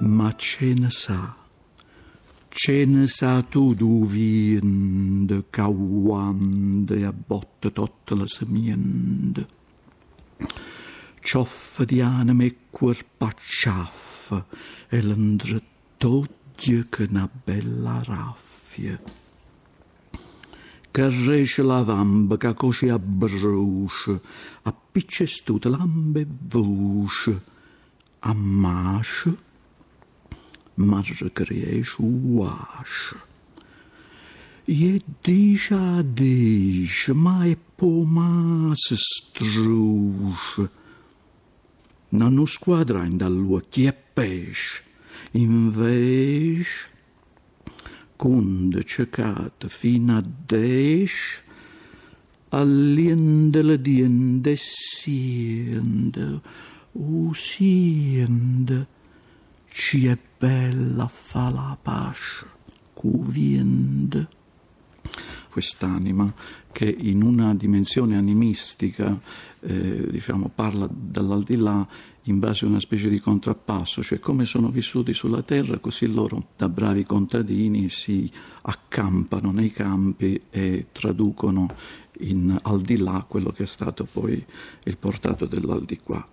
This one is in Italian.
ma ce ne sa, ce ne sa tu du viende, cauande a botte tutte le semiende. Cioffa di anima e cuerpa ciaffa e l'andre toglie che una bella raffia. Carresce la vamba, che così abbrusce, appicce tutte lambe voce, ammasce, margecreieix oaș. E deja deș, mais pomas struș. Na nu squadra in dal luochi e peș, inveș, cunde cecat fin a deș, alliendele diende siende, usiende, ci è bella fa la pace, cuviende. Quest'anima che in una dimensione animistica eh, diciamo, parla dall'aldilà in base a una specie di contrappasso, cioè come sono vissuti sulla terra, così loro da bravi contadini si accampano nei campi e traducono in al di là quello che è stato poi il portato dell'aldilà.